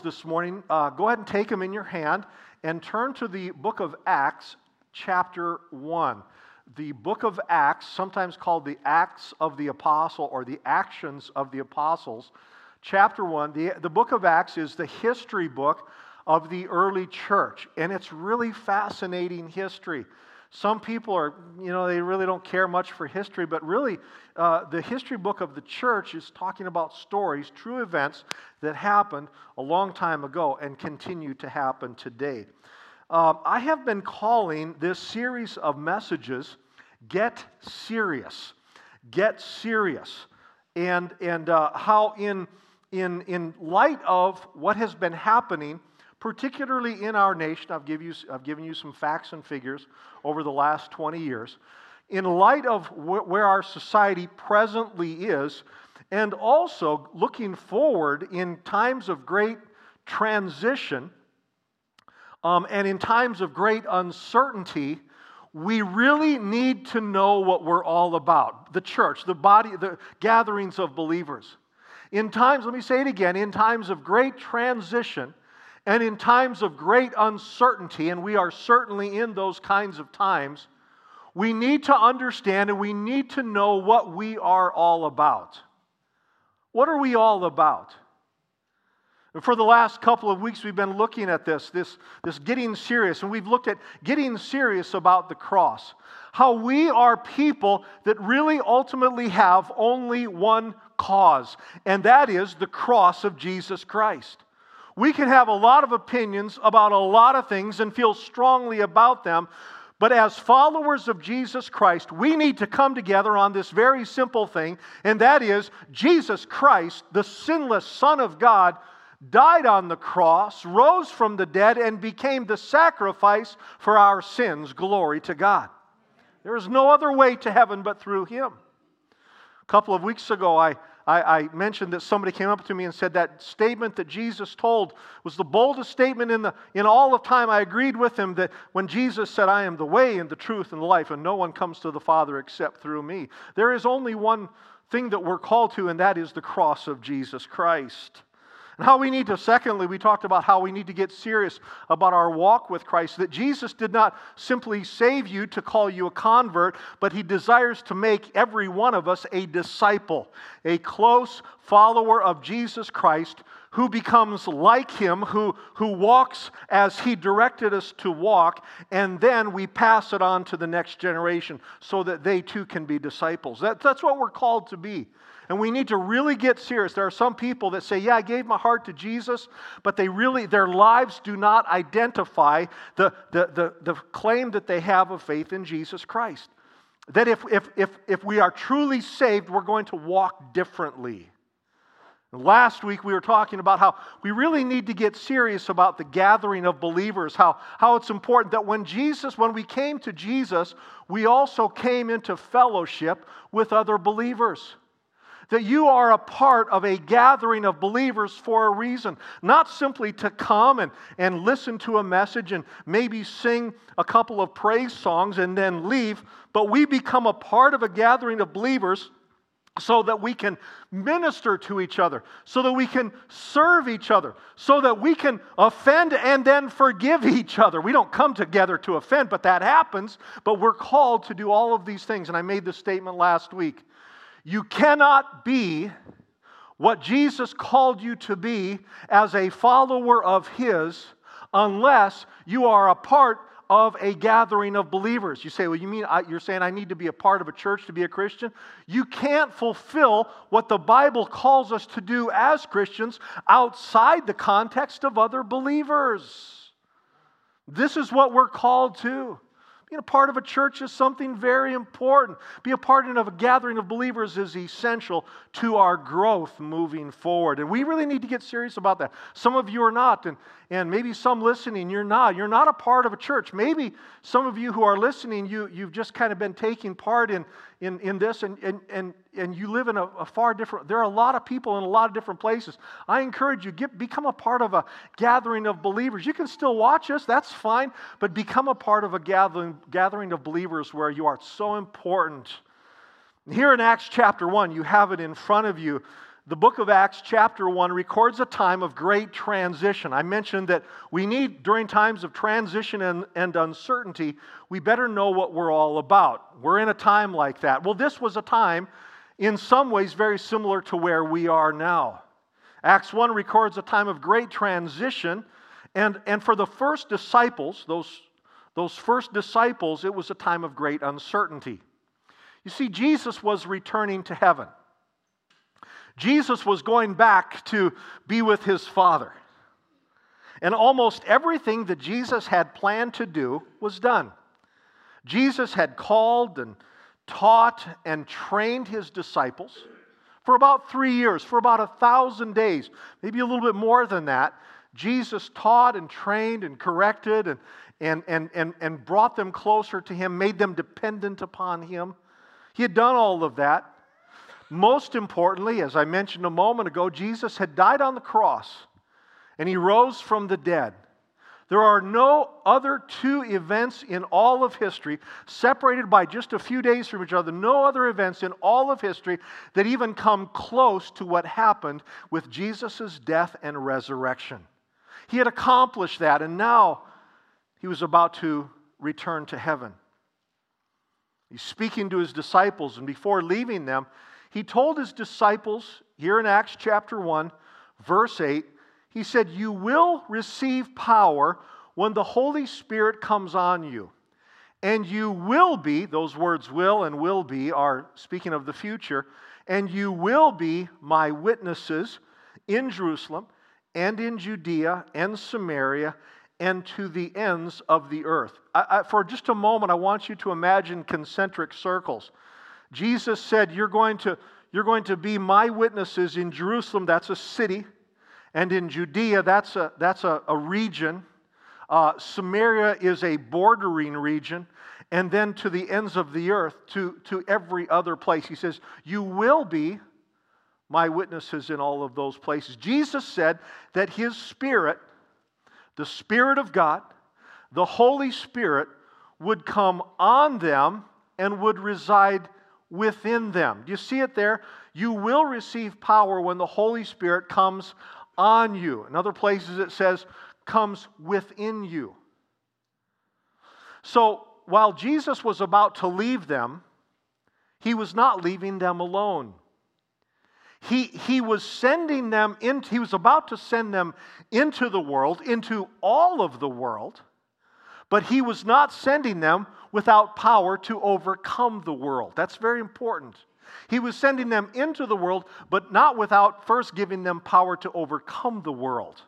this morning, uh, go ahead and take them in your hand and turn to the book of Acts, chapter 1. The book of Acts, sometimes called the Acts of the Apostle or the Actions of the Apostles, chapter 1. The, the book of Acts is the history book of the early church, and it's really fascinating history. Some people are, you know, they really don't care much for history, but really, uh, the history book of the church is talking about stories, true events that happened a long time ago and continue to happen today. Uh, I have been calling this series of messages Get Serious. Get Serious. And, and uh, how, in, in, in light of what has been happening, particularly in our nation. I've, give you, I've given you some facts and figures over the last 20 years. In light of wh- where our society presently is, and also looking forward in times of great transition um, and in times of great uncertainty, we really need to know what we're all about the church, the body, the gatherings of believers. In times, let me say it again, in times of great transition, and in times of great uncertainty, and we are certainly in those kinds of times, we need to understand and we need to know what we are all about. What are we all about? And for the last couple of weeks, we've been looking at this, this, this getting serious, and we've looked at getting serious about the cross. How we are people that really ultimately have only one cause, and that is the cross of Jesus Christ. We can have a lot of opinions about a lot of things and feel strongly about them, but as followers of Jesus Christ, we need to come together on this very simple thing, and that is Jesus Christ, the sinless Son of God, died on the cross, rose from the dead, and became the sacrifice for our sins. Glory to God. There is no other way to heaven but through Him. A couple of weeks ago, I I, I, mentioned that somebody came up to me and said that statement that Jesus told was the boldest statement in, the, in all of time. I agreed with him that when Jesus said, I am the way and the truth and the life, and no one comes to the Father except through me. There is only one thing that we're called to, and that is the cross of Jesus Christ. And how we need to, secondly, we talked about how we need to get serious about our walk with Christ. That Jesus did not simply save you to call you a convert, but he desires to make every one of us a disciple, a close follower of Jesus Christ who becomes like him, who, who walks as he directed us to walk, and then we pass it on to the next generation so that they too can be disciples. That, that's what we're called to be. And we need to really get serious. There are some people that say, Yeah, I gave my heart to Jesus, but they really, their lives do not identify the, the, the, the claim that they have of faith in Jesus Christ. That if, if, if, if we are truly saved, we're going to walk differently. Last week we were talking about how we really need to get serious about the gathering of believers, how, how it's important that when Jesus, when we came to Jesus, we also came into fellowship with other believers that you are a part of a gathering of believers for a reason. Not simply to come and, and listen to a message and maybe sing a couple of praise songs and then leave, but we become a part of a gathering of believers so that we can minister to each other, so that we can serve each other, so that we can offend and then forgive each other. We don't come together to offend, but that happens. But we're called to do all of these things. And I made this statement last week you cannot be what Jesus called you to be as a follower of His unless you are a part of a gathering of believers. You say, well, you mean you're saying I need to be a part of a church to be a Christian? You can't fulfill what the Bible calls us to do as Christians outside the context of other believers. This is what we're called to. Being a part of a church is something very important. Be a part of a gathering of believers is essential to our growth moving forward. And we really need to get serious about that. Some of you are not, and, and maybe some listening, you're not. You're not a part of a church. Maybe some of you who are listening, you, you've just kind of been taking part in, in, in this, and, and, and, and you live in a, a far different, there are a lot of people in a lot of different places. I encourage you, get, become a part of a gathering of believers. You can still watch us, that's fine, but become a part of a gathering, gathering of believers where you are so important. Here in Acts chapter 1, you have it in front of you the book of Acts, chapter 1, records a time of great transition. I mentioned that we need, during times of transition and, and, uncertainty, we better know what we're all about. We're in a time like that. Well, this was a time, in some ways, very similar to where we are now. Acts 1 records a time of great transition, and, and for the first disciples, those, those first disciples, it was a time of great uncertainty. You see, Jesus was returning to heaven. Jesus was going back to be with his Father. And almost everything that Jesus had planned to do was done. Jesus had called and taught and trained his disciples for about three years, for about a thousand days, maybe a little bit more than that. Jesus taught and trained and corrected and, and, and, and, and brought them closer to him, made them dependent upon him. He had done all of that. Most importantly, as I mentioned a moment ago, Jesus had died on the cross and he rose from the dead. There are no other two events in all of history, separated by just a few days from each other, no other events in all of history that even come close to what happened with Jesus' death and resurrection. He had accomplished that, and now he was about to return to heaven. He's speaking to his disciples, and before leaving them, he told his disciples here in Acts chapter 1, verse 8, he said, You will receive power when the Holy Spirit comes on you. And you will be, those words will and will be are speaking of the future, and you will be my witnesses in Jerusalem and in Judea and Samaria and to the ends of the earth. I, I, for just a moment, I want you to imagine concentric circles. Jesus said, You're going to, you're going to be my witnesses in Jerusalem, that's a city, and in Judea, that's a, that's a, a region. Uh, Samaria is a bordering region, and then to the ends of the earth, to, to every other place. He says, You will be my witnesses in all of those places. Jesus said that his Spirit, the Spirit of God, the Holy Spirit, would come on them and would reside within them. Do you see it there? You will receive power when the Holy Spirit comes on you. In other places, it says, comes within you. So while Jesus was about to leave them, he was not leaving them alone. He, he was sending them in, he was about to send them into the world, into all of the world, but he was not sending them without power to overcome the world. That's very important. He was sending them into the world, but not without first giving them power to overcome the world.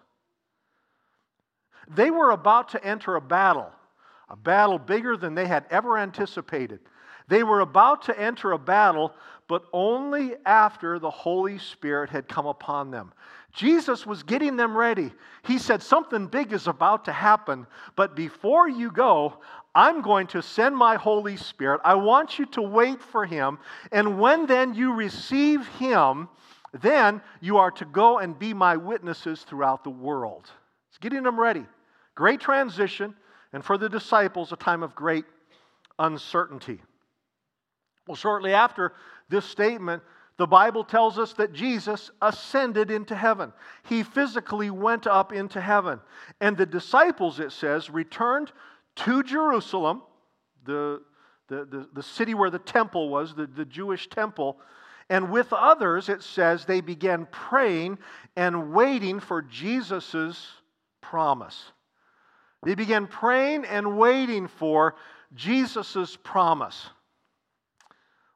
They were about to enter a battle, a battle bigger than they had ever anticipated. They were about to enter a battle, but only after the Holy Spirit had come upon them. Jesus was getting them ready. He said, Something big is about to happen, but before you go, I'm going to send my Holy Spirit. I want you to wait for him. And when then you receive him, then you are to go and be my witnesses throughout the world. It's getting them ready. Great transition, and for the disciples, a time of great uncertainty. Well, shortly after this statement, the Bible tells us that Jesus ascended into heaven. He physically went up into heaven. And the disciples, it says, returned to Jerusalem, the, the, the, the, city where the temple was, the, the Jewish temple. And with others, it says, they began praying and waiting for Jesus' promise. They began praying and waiting for Jesus' promise.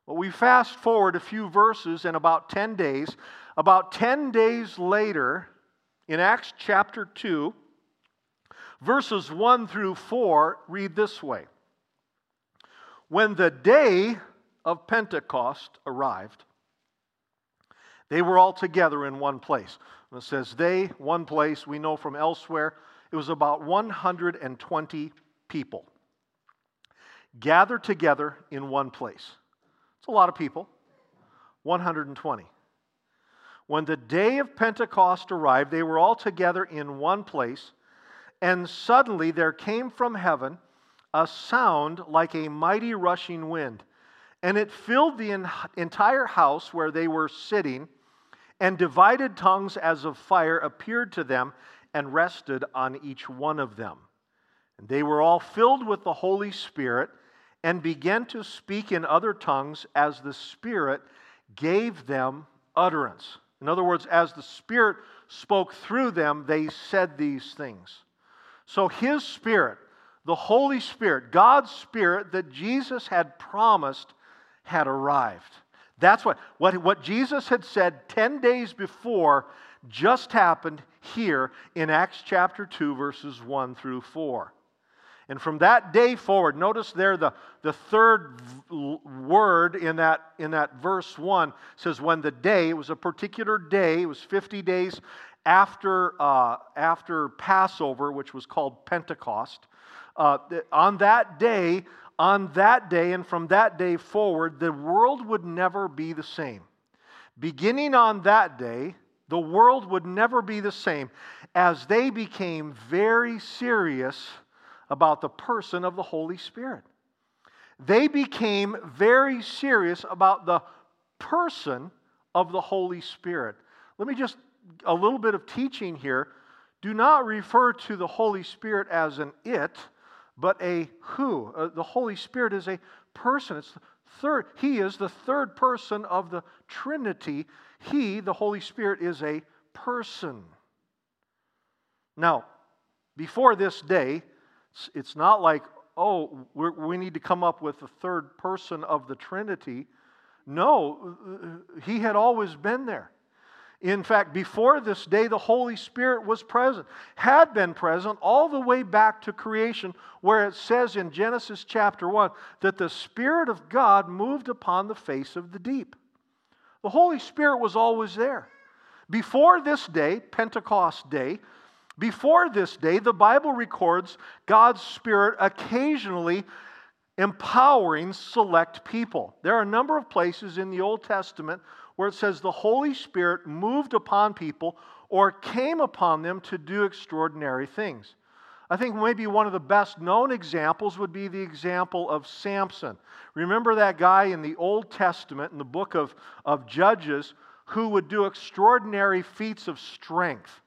Well, we fast forward a few verses in about 10 days. About 10 days later, in Acts chapter 2, verses 1 through 4 read this way When the day of Pentecost arrived, they were all together in one place. And it says they, one place, we know from elsewhere, it was about 120 people gathered together in one place. It's a lot of people. 120. When the day of Pentecost arrived, they were all together in one place, and suddenly there came from heaven a sound like a mighty rushing wind, and it filled the entire house where they were sitting. and divided tongues as of fire appeared to them and rested on each one of them. And they were all filled with the Holy Spirit and began to speak in other tongues as the Spirit gave them utterance. In other words, as the Spirit spoke through them, they said these things. So His Spirit, the Holy Spirit, God's Spirit that Jesus had promised, had arrived. That's what, what, what Jesus had said 10 days before just happened here in Acts chapter 2, verses 1 through 4. And from that day forward, notice there the, the third word in that, in that verse 1 says, when the day, it was a particular day, it was 50 days after, uh, after Passover, which was called Pentecost. Uh, on that day, on that day, and from that day forward, the world would never be the same. Beginning on that day, the world would never be the same as they became very serious about the person of the Holy Spirit. They became very serious about the person of the Holy Spirit. Let me just, a little bit of teaching here. Do not refer to the Holy Spirit as an it, but a who. Uh, the Holy Spirit is a person. It's third. He is the third person of the Trinity. He, the Holy Spirit, is a person. Now, before this day, it's not like, oh, we need to come up with the third person of the Trinity. No, he had always been there. In fact, before this day, the Holy Spirit was present, had been present all the way back to creation, where it says in Genesis chapter 1 that the Spirit of God moved upon the face of the deep. The Holy Spirit was always there. Before this day, Pentecost Day, before this day, the Bible records God's Spirit occasionally empowering select people. There are a number of places in the Old Testament where it says the Holy Spirit moved upon people or came upon them to do extraordinary things. I think maybe one of the best known examples would be the example of Samson. Remember that guy in the Old Testament, in the book of, of Judges, who would do extraordinary feats of strength.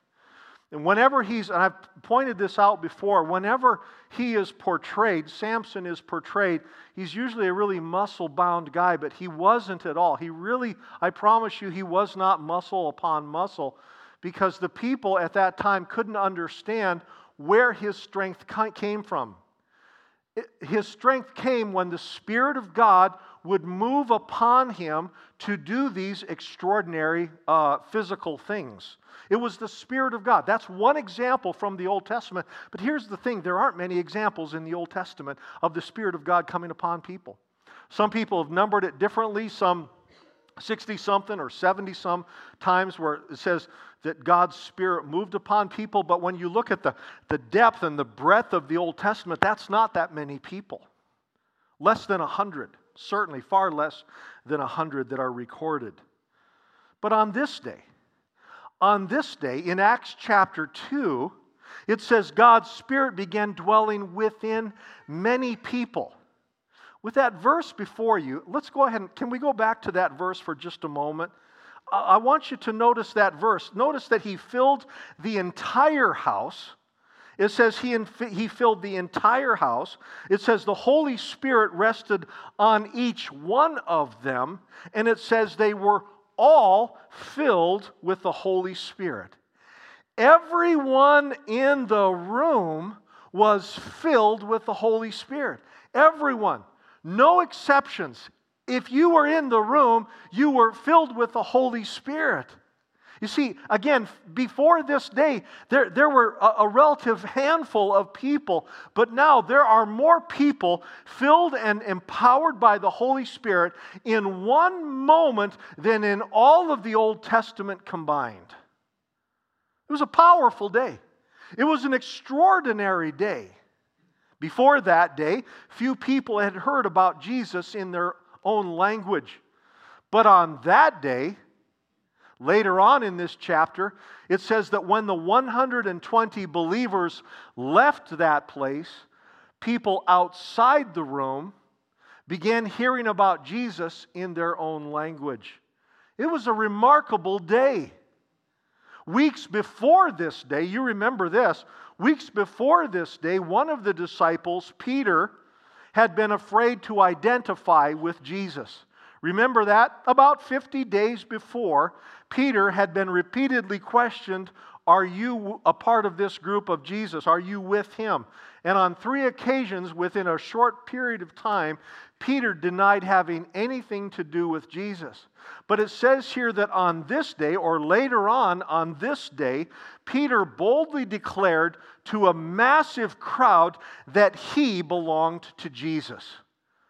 And whenever he's, and I've pointed this out before, whenever he is portrayed, Samson is portrayed, he's usually a really muscle bound guy, but he wasn't at all. He really, I promise you, he was not muscle upon muscle because the people at that time couldn't understand where his strength came from. His strength came when the Spirit of God would move upon him to do these extraordinary uh, physical things. It was the Spirit of God. That's one example from the Old Testament. But here's the thing there aren't many examples in the Old Testament of the Spirit of God coming upon people. Some people have numbered it differently, some 60 something or 70 some times where it says that God's Spirit moved upon people. But when you look at the, the depth and the breadth of the Old Testament, that's not that many people. Less than 100, certainly far less than 100 that are recorded. But on this day, on this day, in Acts chapter 2, it says God's Spirit began dwelling within many people. With that verse before you, let's go ahead and can we go back to that verse for just a moment? I want you to notice that verse. Notice that he filled the entire house. It says he, he filled the entire house. It says the Holy Spirit rested on each one of them. And it says they were all filled with the Holy Spirit. Everyone in the room was filled with the Holy Spirit. Everyone, no exceptions. If you were in the room, you were filled with the Holy Spirit. You see, again, before this day, there, there were a, a, relative handful of people, but now there are more people filled and empowered by the Holy Spirit in one moment than in all of the Old Testament combined. It was a powerful day, it was an extraordinary day. Before that day, few people had heard about Jesus in their own language. But on that day, Later on in this chapter, it says that when the 120 believers left that place, people outside the room began hearing about Jesus in their own language. It was a remarkable day. Weeks before this day, you remember this, weeks before this day, one of the disciples, Peter, had been afraid to identify with Jesus. Remember that? About 50 days before, Peter had been repeatedly questioned Are you a part of this group of Jesus? Are you with him? And on three occasions within a short period of time, Peter denied having anything to do with Jesus. But it says here that on this day, or later on on this day, Peter boldly declared to a massive crowd that he belonged to Jesus.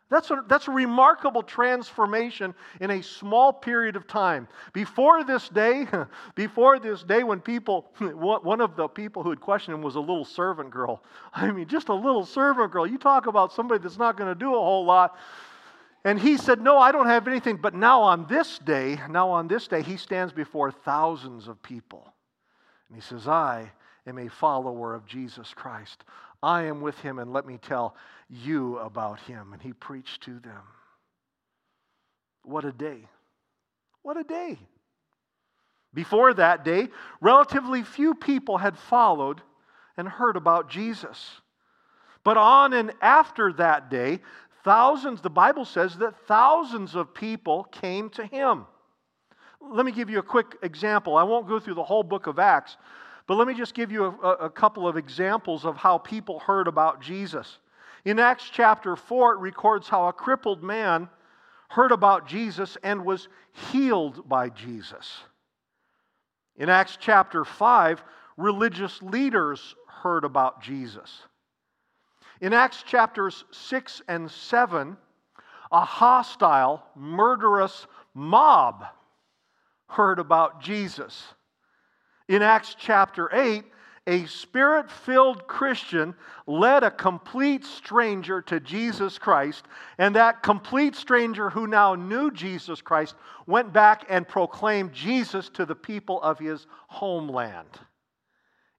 That's a, that's a remarkable transformation in a small period of time. Before this day, before this day, when people, one of the people who had questioned him was a little servant girl. I mean, just a little servant girl. You talk about somebody that's not going to do a whole lot. And he said, No, I don't have anything. But now on this day, now on this day, he stands before thousands of people. And he says, I am a follower of Jesus Christ. I am with him, and let me tell you about him. And he preached to them. What a day! What a day! Before that day, relatively few people had followed and heard about Jesus. But on and after that day, thousands, the Bible says that thousands of people came to him. Let me give you a quick example. I won't go through the whole book of Acts, but let me just give you a, a couple of examples of how people heard about Jesus. In Acts chapter 4, it records how a crippled man heard about Jesus and was healed by Jesus. In Acts chapter 5, religious leaders heard about Jesus. In Acts chapters 6 and 7, a hostile, murderous mob heard about Jesus. In Acts chapter 8, a spirit filled Christian led a complete stranger to Jesus Christ, and that complete stranger who now knew Jesus Christ went back and proclaimed Jesus to the people of his homeland.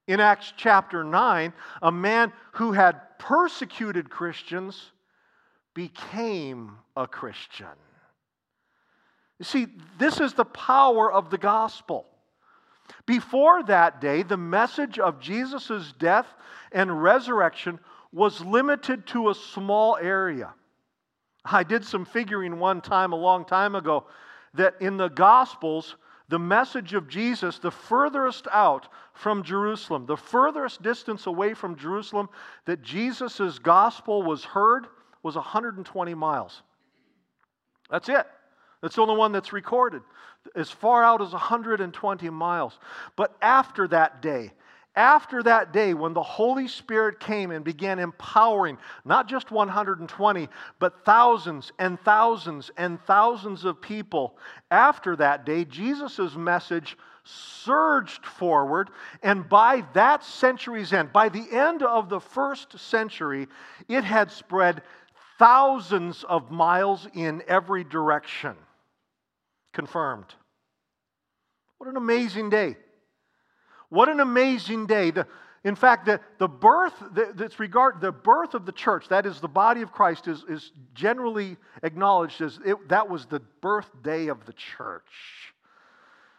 In Acts chapter 9, a man who had persecuted Christians became a Christian. You see, this is the power of the gospel. Before that day, the message of Jesus' death and resurrection was limited to a small area. I did some figuring one time, a long time ago, that in the Gospels, the message of Jesus, the furthest out from Jerusalem, the furthest distance away from Jerusalem that Jesus' gospel was heard was 120 miles. That's it. That's the only one that's recorded. As far out as 120 miles. But after that day, after that day when the Holy Spirit came and began empowering not just 120, but thousands and thousands and thousands of people, after that day, Jesus' message surged forward. And by that century's end, by the end of the first century, it had spread thousands of miles in every direction. Confirmed. What an amazing day. What an amazing day. The, in fact, the, the birth, that's regard, the birth of the church, that is the body of Christ, is, is generally acknowledged as it, that was the birthday of the church.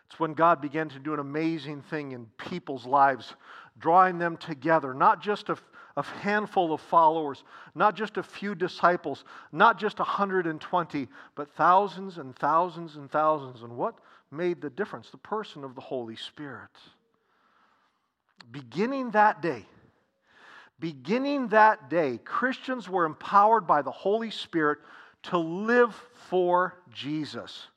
It's when God began to do an amazing thing in people's lives, drawing them together, not just a, a handful of followers, not just a few disciples, not just 120, but thousands and thousands and thousands. And what made the difference? The person of the Holy Spirit. Beginning that day, beginning that day, Christians were empowered by the Holy Spirit to live for Jesus.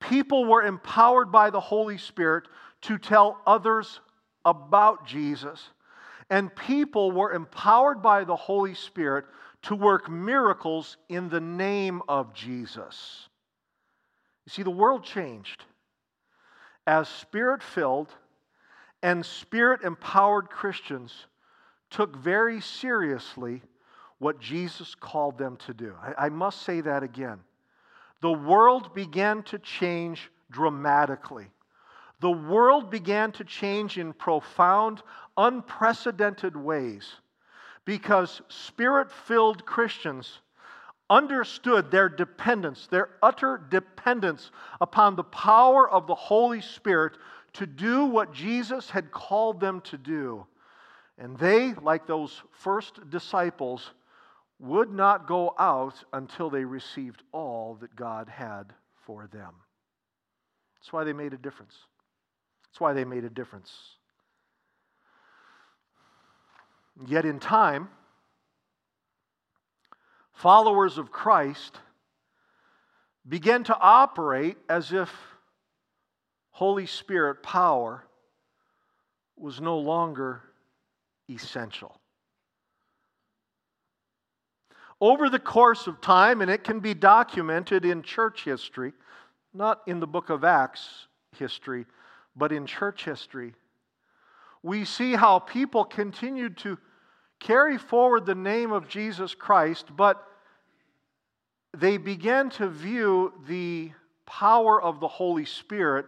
People were empowered by the Holy Spirit to tell others about Jesus. And people were empowered by the Holy Spirit to work miracles in the name of Jesus. You see, the world changed as spirit filled and spirit empowered Christians took very seriously what Jesus called them to do. I, I, must say that again. The world began to change dramatically. The world began to change in profound, unprecedented ways because spirit filled Christians understood their dependence, their utter dependence upon the power of the Holy Spirit to do what Jesus had called them to do. And they, like those first disciples, would not go out until they received all that God had for them. That's why they made a difference. That's why they made a difference. Yet in time, followers of Christ began to operate as if Holy Spirit power was no longer essential. Over the course of time, and it can be documented in church history, not in the book of Acts history, but in church history, we see how people continued to carry forward the name of Jesus Christ, but they began to view the power of the Holy Spirit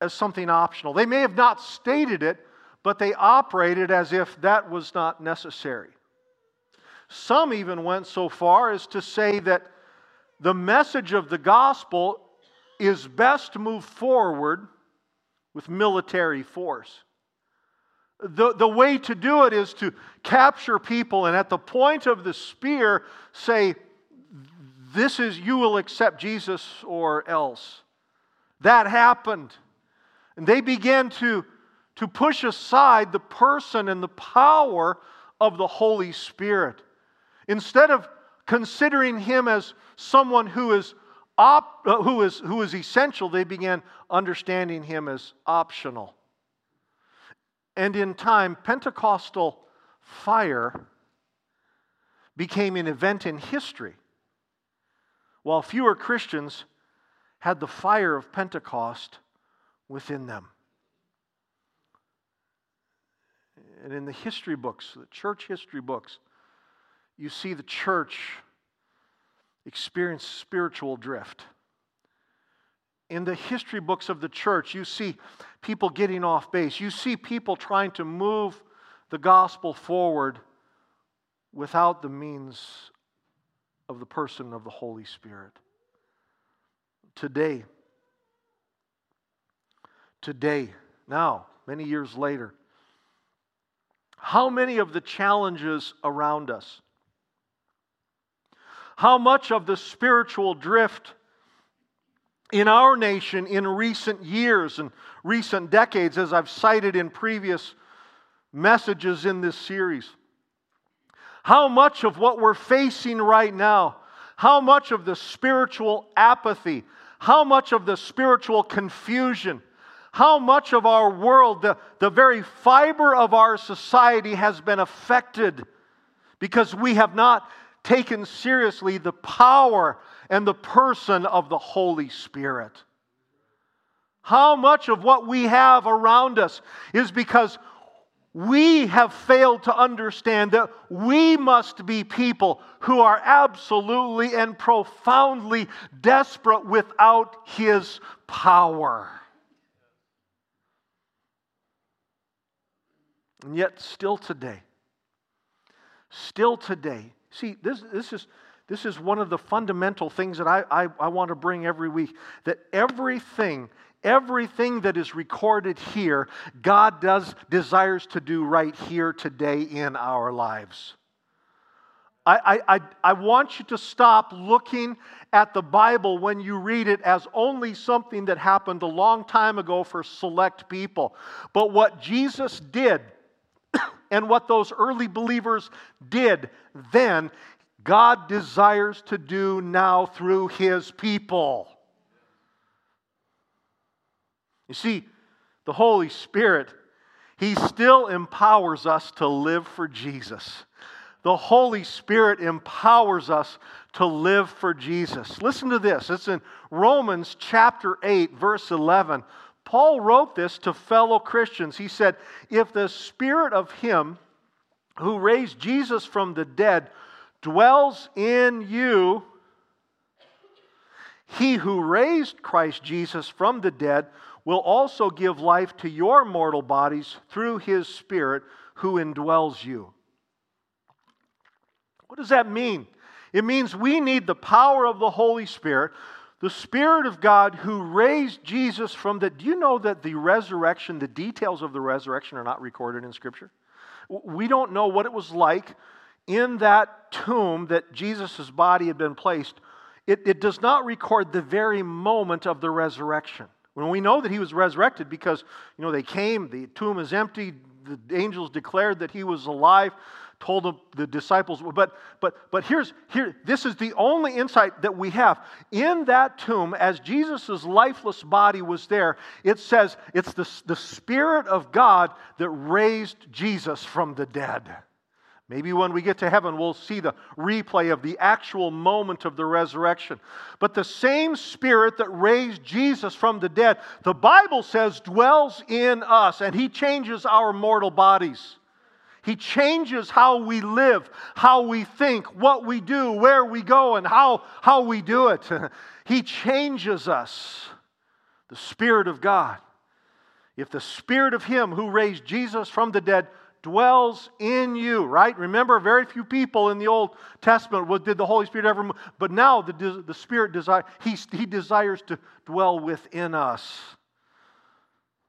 as something optional. They may have not stated it, but they operated as if that was not necessary. Some even went so far as to say that the message of the gospel is best moved forward with military force. The, the way to do it is to capture people and at the point of the spear say, This is, you will accept Jesus or else. That happened. And they began to, to push aside the person and the power of the Holy Spirit. Instead of considering him as someone who is, op, uh, who is, who is essential, they began understanding him as optional. And in time, Pentecostal fire became an event in history, while fewer Christians had the fire of Pentecost within them. And in the history books, the church history books, you see the church experience spiritual drift. In the history books of the church, you see people getting off base. You see people trying to move the gospel forward without the means of the person of the Holy Spirit. Today, today, now, many years later, how many of the challenges around us, how much of the spiritual drift in our nation in recent years and recent decades, as I've cited in previous messages in this series, how much of what we're facing right now, how much of the spiritual apathy, how much of the spiritual confusion, how much of our world, the, the very fiber of our society, has been affected because we have not taken seriously the power and the person of the Holy Spirit. How much of what we have around us is because we have failed to understand that we must be people who are absolutely and profoundly desperate without His power. And yet, still today, still today, see, this, this, is, this is one of the fundamental things that I, I, I want to bring every week that everything, everything that is recorded here, God does, desires to do right here today in our lives. I, I, I want you to stop looking at the Bible when you read it as only something that happened a long time ago for select people. But what Jesus did and what those early believers did then, God desires to do now through his people. You see, the Holy Spirit, he still empowers us to live for Jesus. The Holy Spirit empowers us to live for Jesus. Listen to this. It's in Romans chapter 8, verse 11. Paul wrote this to fellow Christians. He said, If the spirit of him who raised Jesus from the dead dwells in you, he who raised Christ Jesus from the dead will also give life to your mortal bodies through his Spirit who indwells you. What does that mean? It means we need the power of the Holy Spirit, the Spirit of God who raised Jesus from the. Do you know that the resurrection, the details of the resurrection, are not recorded in Scripture? We don't know what it was like in that tomb that Jesus' body had been placed. It, it does not record the very moment of the resurrection. When we know that he was resurrected because, you know, they came, the tomb is empty, the angels declared that he was alive told the, disciples but but but here's here this is the only insight that we have in that tomb as jesus' lifeless body was there it says it's the, the spirit of god that raised jesus from the dead Maybe when we get to heaven, we'll see the replay of the actual moment of the resurrection. But the same Spirit that raised Jesus from the dead, the Bible says, dwells in us, and He changes our mortal bodies. He changes how we live, how we think, what we do, where we go, and how, how we do it. he changes us. The Spirit of God. If the Spirit of Him who raised Jesus from the dead dwells in you, right? Remember, very few people in the Old Testament did the Holy Spirit ever, but now the, the Spirit desire, he, he desires to dwell within us.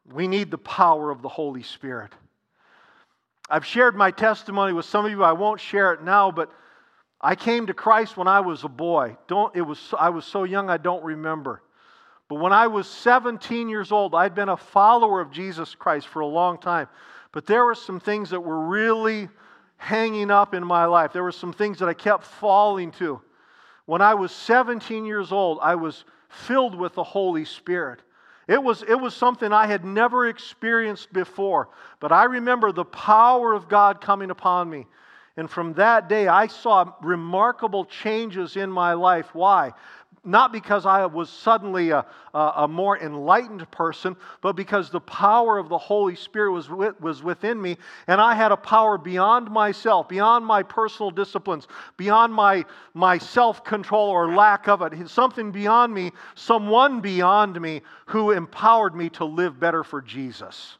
We need the power of the Holy Spirit. I've shared my testimony with some of you. I won't share it now, but I came to Christ when I was a boy. Don't, it was, I was so young I don't remember. But when I was 17 years old, I'd been a follower of Jesus Christ for a long time. But there were some things that were really hanging up in my life. There were some things that I kept falling to. When I was 17 years old, I was filled with the Holy Spirit. It was, it was something I had never experienced before. But I remember the power of God coming upon me. And from that day, I saw remarkable changes in my life. Why? Not because I was suddenly a, a, more enlightened person, but because the power of the Holy Spirit was, with, was within me, and I had a power beyond myself, beyond my personal disciplines, beyond my, my self control or lack of it. Something beyond me, someone beyond me who empowered me to live better for Jesus.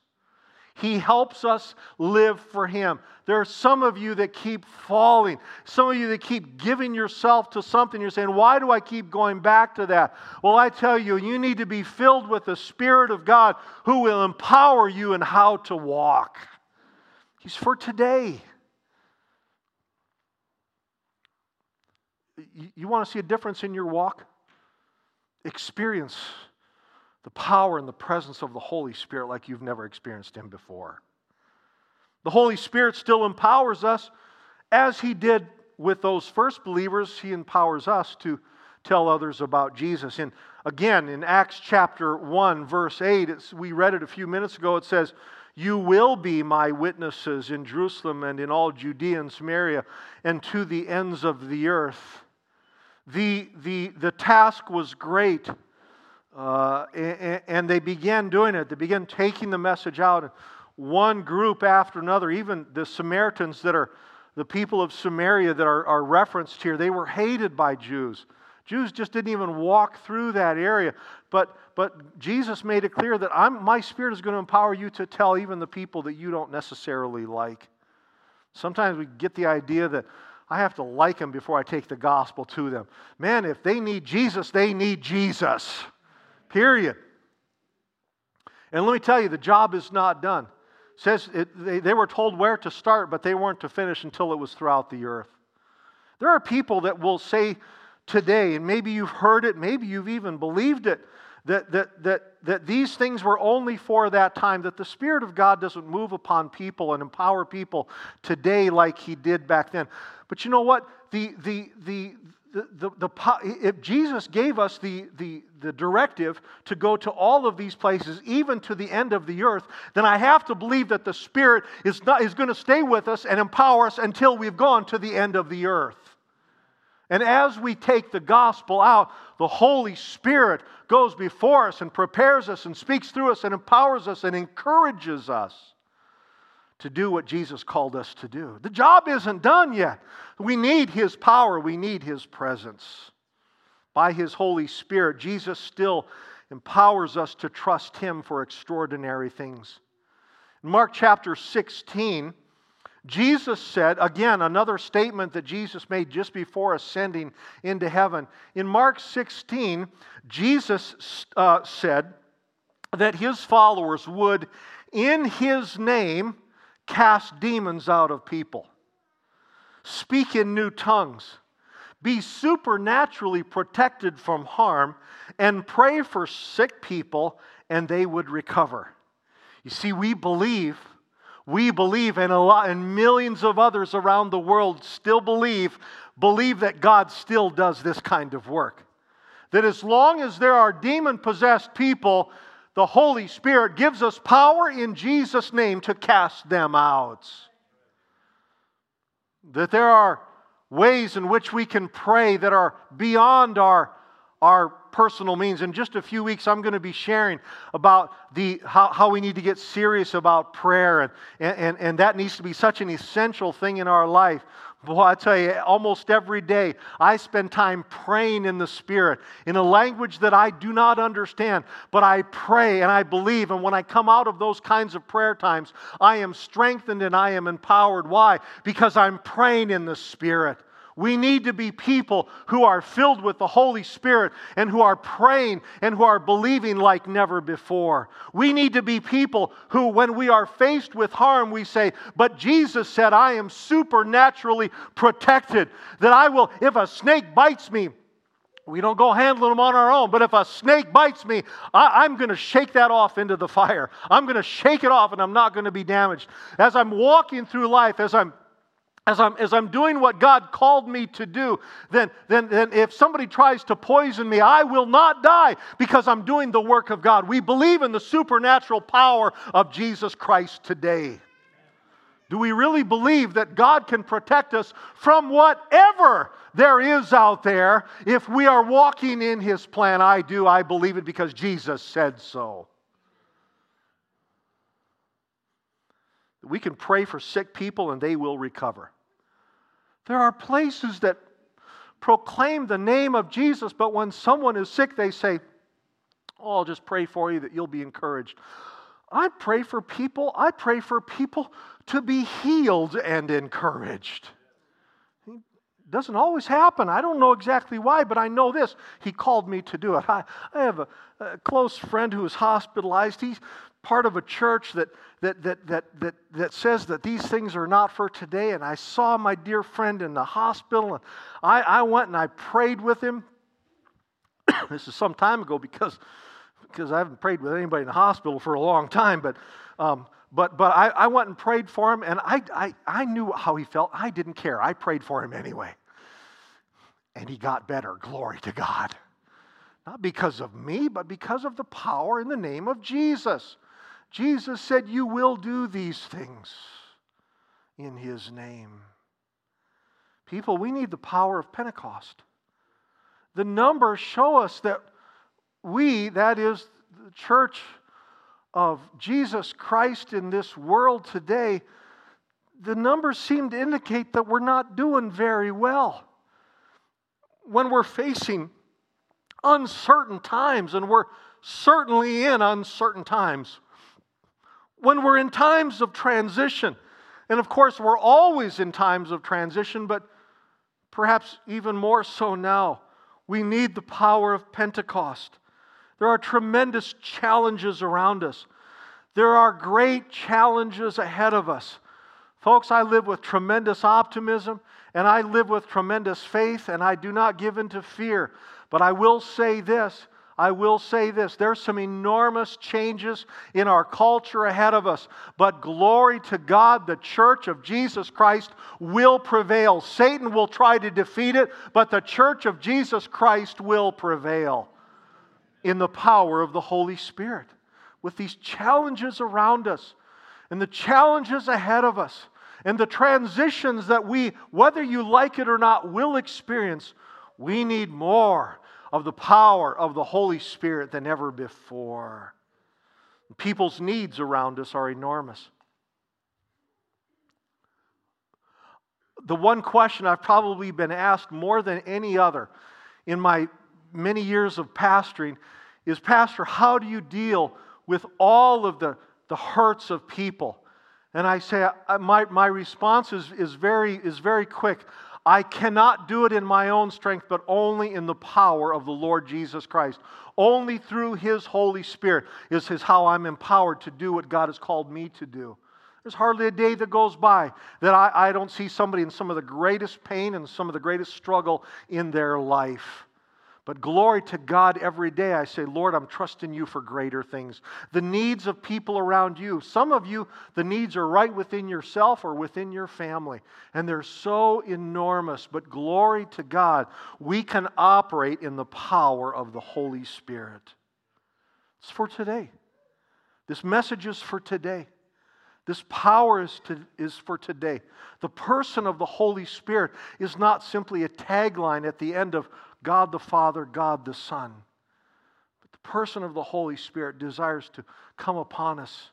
He helps us live for Him. There are some of you that keep falling. Some of you that keep giving yourself to something. You're saying, Why do I keep going back to that? Well, I tell you, you need to be filled with the Spirit of God who will empower you in how to walk. He's for today. You want to see a difference in your walk? Experience the power and the presence of the Holy Spirit like you've never experienced Him before. The Holy Spirit still empowers us as He did with those first believers, He empowers us to tell others about Jesus. And again, in Acts chapter 1, verse 8, we read it a few minutes ago, it says, You will be my witnesses in Jerusalem and in all Judea and Samaria and to the ends of the earth. The, the, the task was great. Uh, and, and, they began doing it. They began taking the message out. And one group after another, even the Samaritans that are the people of Samaria that are, are referenced here, they were hated by Jews. Jews just didn't even walk through that area. But, but Jesus made it clear that I'm, my spirit is going to empower you to tell even the people that you don't necessarily like. Sometimes we get the idea that I have to like them before I take the gospel to them. Man, if they need Jesus, they need Jesus. Period. And let me tell you, the job is not done. It says it, they, they were told where to start, but they weren't to finish until it was throughout the earth. There are people that will say today, and maybe you've heard it, maybe you've even believed it, that, that, that, that these things were only for that time, that the Spirit of God doesn't move upon people and empower people today like He did back then. But you know what? The, the, the, the, the, the, if Jesus gave us the, the, the directive to go to all of these places, even to the end of the earth, then I have to believe that the Spirit is, not, is going to stay with us and empower us until we've gone to the end of the earth. And as we take the gospel out, the Holy Spirit goes before us and prepares us and speaks through us and empowers us and encourages us to do what Jesus called us to do. The job isn't done yet. We need His power, we need His presence. By His Holy Spirit, Jesus still empowers us to trust Him for extraordinary things. In Mark chapter 16, Jesus said, again, another statement that Jesus made just before ascending into heaven. In Mark 16, Jesus uh, said that his followers would, in his name, cast demons out of people, speak in new tongues, be supernaturally protected from harm, and pray for sick people, and they would recover. You see, we believe we believe, and, a lot, and millions of others around the world still believe, believe that God still does this kind of work. That as long as there are demon possessed people, the Holy Spirit gives us power in Jesus' name to cast them out. That there are ways in which we can pray that are beyond our our personal means. In just a few weeks, I'm going to be sharing about the, how, how we need to get serious about prayer, and, and, and that needs to be such an essential thing in our life. Boy, I tell you, almost every day I spend time praying in the Spirit in a language that I do not understand, but I pray and I believe. And when I come out of those kinds of prayer times, I am strengthened and I am empowered. Why? Because I'm praying in the Spirit. We need to be people who are filled with the Holy Spirit and who are praying and who are believing like never before. We need to be people who, when we are faced with harm, we say, But Jesus said, I am supernaturally protected. That I will, if a snake bites me, we don't go handling them on our own, but if a snake bites me, I, am going to shake that off into the fire. I'm going to shake it off and I'm not going to be damaged. As I'm walking through life, as I'm as I'm, as I'm doing what God called me to do, then, then, then if somebody tries to poison me, I will not die because I'm doing the work of God. We believe in the supernatural power of Jesus Christ today. Do we really believe that God can protect us from whatever there is out there if we are walking in His plan? I do. I believe it because Jesus said so. We can pray for sick people and they will recover. There are places that proclaim the name of Jesus, but when someone is sick, they say, Oh, I'll just pray for you that you'll be encouraged. I pray for people, I pray for people to be healed and encouraged. It doesn't always happen. I don't know exactly why, but I know this. He called me to do it. I, I have a, a close friend who is hospitalized. He's part of a church that, that, that, that, that, that says that these things are not for today. And I saw my dear friend in the hospital, and I, I went and I prayed with him. this is some time ago because, because I haven't prayed with anybody in the hospital for a long time, but. Um, but, but I, I went and prayed for him, and I, I, I knew how he felt. I didn't care. I prayed for him anyway. And he got better. Glory to God. Not because of me, but because of the power in the name of Jesus. Jesus said, You will do these things in his name. People, we need the power of Pentecost. The numbers show us that we, that is the church of Jesus Christ in this world today, the numbers seem to indicate that we're not doing very well. When we're facing uncertain times, and we're certainly in uncertain times, when we're in times of transition, and of course, we're always in times of transition, but perhaps even more so now, we need the power of Pentecost. There are tremendous challenges around us. There are great challenges ahead of us. Folks, I live with tremendous optimism and I live with tremendous faith and I do not give in to fear. But I will say this I will say this there's some enormous changes in our culture ahead of us, but glory to God, the church of Jesus Christ will prevail. Satan will try to defeat it, but the church of Jesus Christ will prevail in the power of the Holy Spirit. With these challenges around us and the challenges ahead of us and the transitions that we, whether you like it or not, will experience, we need more of the power of the Holy Spirit than ever before. People's needs around us are enormous. The one question I've probably been asked more than any other in my many years of pastoring is Pastor, how do you deal with all of the, the hurts of people? And I say, uh, my, my response is, is, very, is very quick. I cannot do it in my own strength, but only in the power of the Lord Jesus Christ. Only through His Holy Spirit is his, how I'm empowered to do what God has called me to do. There's hardly a day that goes by that I, I don't see somebody in some of the greatest pain and some of the greatest struggle in their life. But glory to God every day. I say, Lord, I'm trusting you for greater things. The needs of people around you. Some of you, the needs are right within yourself or within your family. And they're so enormous. But glory to God, we can operate in the power of the Holy Spirit. It's for today. This message is for today. This power is, to, is for today. The person of the Holy Spirit is not simply a tagline at the end of God the Father, God the Son. But the person of the Holy Spirit desires to come upon us.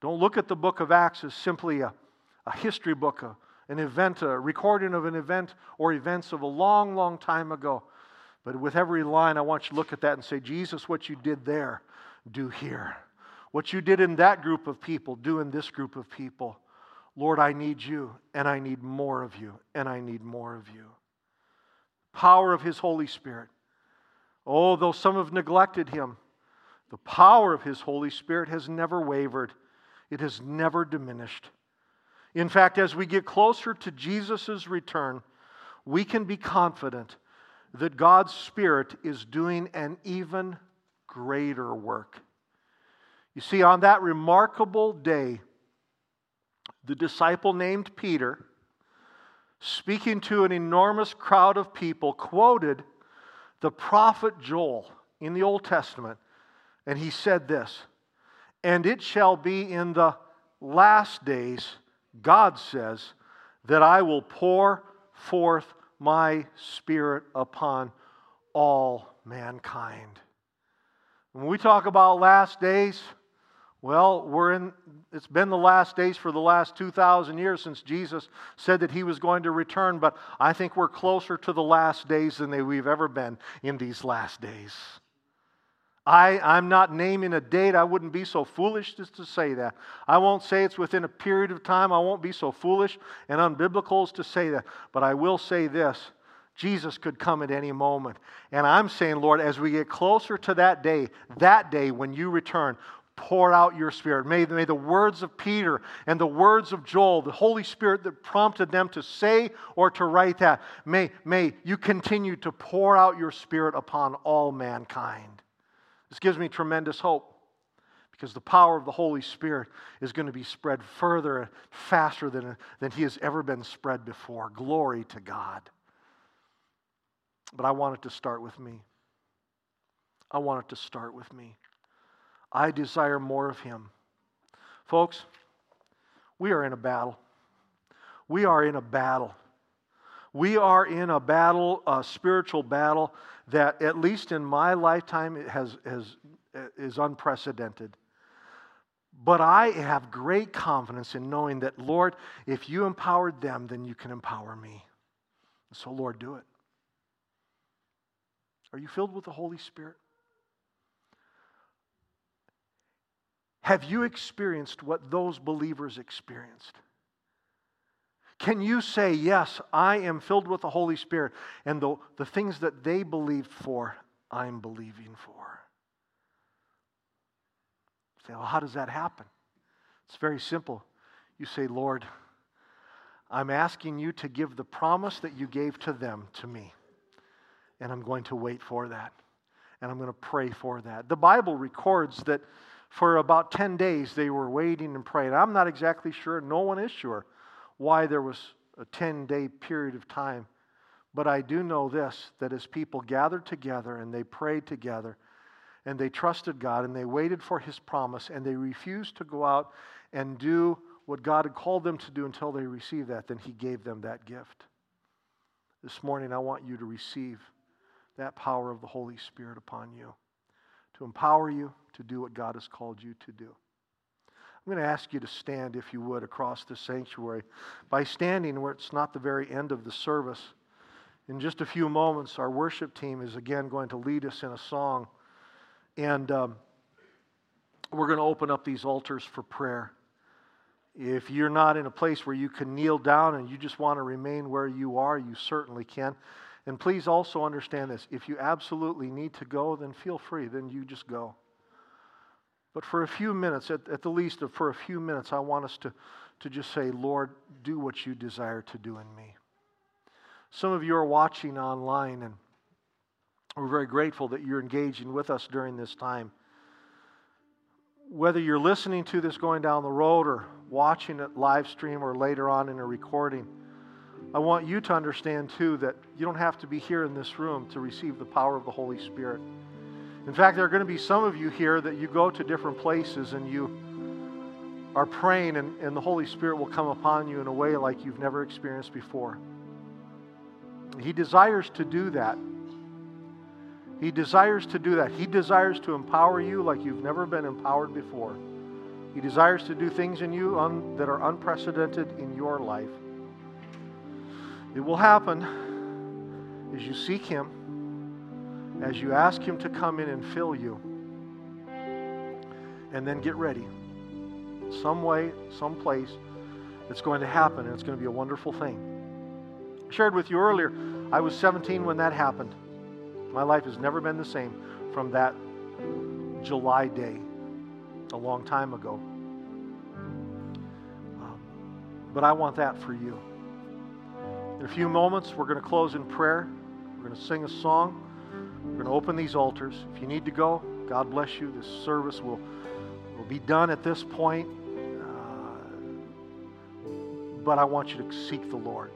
Don't look at the book of Acts as simply a, a history book, a, an event, a recording of an event or events of a long, long time ago. But with every line, I want you to look at that and say, Jesus, what you did there, do here. What you did in that group of people, do in this group of people. Lord, I need you, and I need more of you, and I need more of you. Power of His Holy Spirit. Oh, though some have neglected Him, the power of His Holy Spirit has never wavered, it has never diminished. In fact, as we get closer to Jesus' return, we can be confident that God's Spirit is doing an even greater work. You see, on that remarkable day, the disciple named Peter, speaking to an enormous crowd of people, quoted the prophet Joel in the Old Testament. And he said this And it shall be in the last days, God says, that I will pour forth my spirit upon all mankind. When we talk about last days, well, we're in, it's been the last days for the last 2,000 years since Jesus said that he was going to return, but I think we're closer to the last days than we've ever been in these last days. I, I'm not naming a date. I wouldn't be so foolish just to say that. I won't say it's within a period of time. I won't be so foolish and unbiblical as to say that. But I will say this Jesus could come at any moment. And I'm saying, Lord, as we get closer to that day, that day when you return, pour out your spirit. May, may the words of Peter and the words of Joel, the Holy Spirit that prompted them to say or to write that, may, may you continue to pour out your spirit upon all mankind. This gives me tremendous hope because the power of the Holy Spirit is going to be spread further and faster than, than he has ever been spread before. Glory to God. But I want it to start with me. I want it to start with me. I desire more of Him. Folks, we are in a battle. We are in a battle. We are in a battle, a spiritual battle that, at least in my lifetime, has, has, is unprecedented. But I have great confidence in knowing that, Lord, if you empowered them, then you can empower me. So, Lord, do it. Are you filled with the Holy Spirit? Have you experienced what those believers experienced? Can you say, Yes, I am filled with the Holy Spirit, and the, the things that they believed for, I'm believing for? Say, well, how does that happen? It's very simple. You say, Lord, I'm asking you to give the promise that you gave to them to me, and I'm going to wait for that, and I'm going to pray for that. The Bible records that for about 10 days they were waiting and praying. I'm not exactly sure, no one is sure, why there was a 10 day period of time. But I do know this that as people gathered together and they prayed together and they trusted God and they waited for His promise and they refused to go out and do what God had called them to do until they received that, then He gave them that gift. This morning, I want you to receive that power of the Holy Spirit upon you to empower you to do what God has called you to do. I'm going to ask you to stand, if you would, across the sanctuary. By standing where it's not the very end of the service, in just a few moments, our worship team is again going to lead us in a song. And um, we're going to open up these altars for prayer. If you're not in a place where you can kneel down and you just want to remain where you are, you certainly can. And please also understand this if you absolutely need to go, then feel free, then you just go. But for a few minutes, at, at the least, for a few minutes, I want us to, to just say, Lord, do what you desire to do in me. Some of you are watching online, and we're very grateful that you're engaging with us during this time. Whether you're listening to this going down the road or watching it live stream or later on in a recording, I want you to understand too that you don't have to be here in this room to receive the power of the Holy Spirit. In fact, there are going to be some of you here that you go to different places and you are praying, and, and the Holy Spirit will come upon you in a way like you've never experienced before. He desires to do that. He desires to do that. He desires to empower you like you've never been empowered before. He desires to do things in you un, that are unprecedented in your life. It will happen as you seek Him as you ask Him to come in and fill you. And then get ready. Some way, some place, it's going to happen, and it's going to be a wonderful thing. I shared with you earlier, I was 17 when that happened. My life has never been the same from that July day, a long time ago. Um, but I want that for you. In a few moments, we're going to close in prayer. We're going to sing a song. We're going to open these altars. If you need to go, God bless you. This service will, will be done at this point. Uh, but I want you to seek the Lord.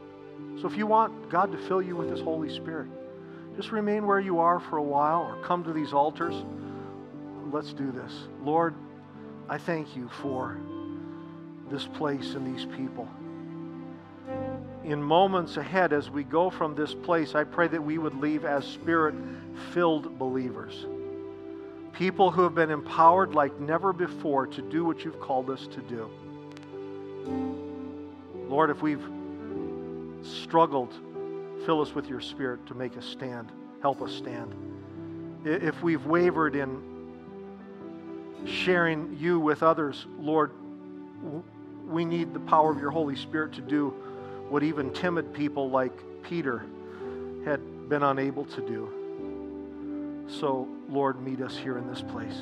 So if you want God to fill you with His Holy Spirit, just remain where you are for a while or come to these altars. Let's do this. Lord, I thank you for this place and these people in moments ahead as we go from this place, I pray that we would leave as spirit filled believers. People who have been empowered like never before to do what you've called us to do. Lord, if we've struggled, fill us with your spirit to make us stand. Help us stand. If we've wavered in sharing you with others, Lord, we need the power of your Holy Spirit to do what even timid people like Peter had been unable to do. So, Lord, meet us here in this place.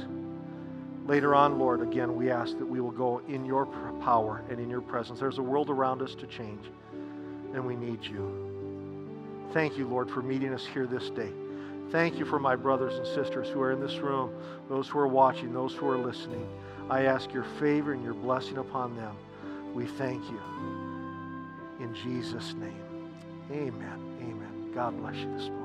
Later on, Lord, again, we ask that we will go in your power and in your presence. There's a world around us to change, and we need you. Thank you, Lord, for meeting us here this day. Thank you for my brothers and sisters who are in this room, those who are watching, those who are listening. I ask your favor and your blessing upon them. We thank you. In Jesus' name, amen. Amen. God bless you this morning.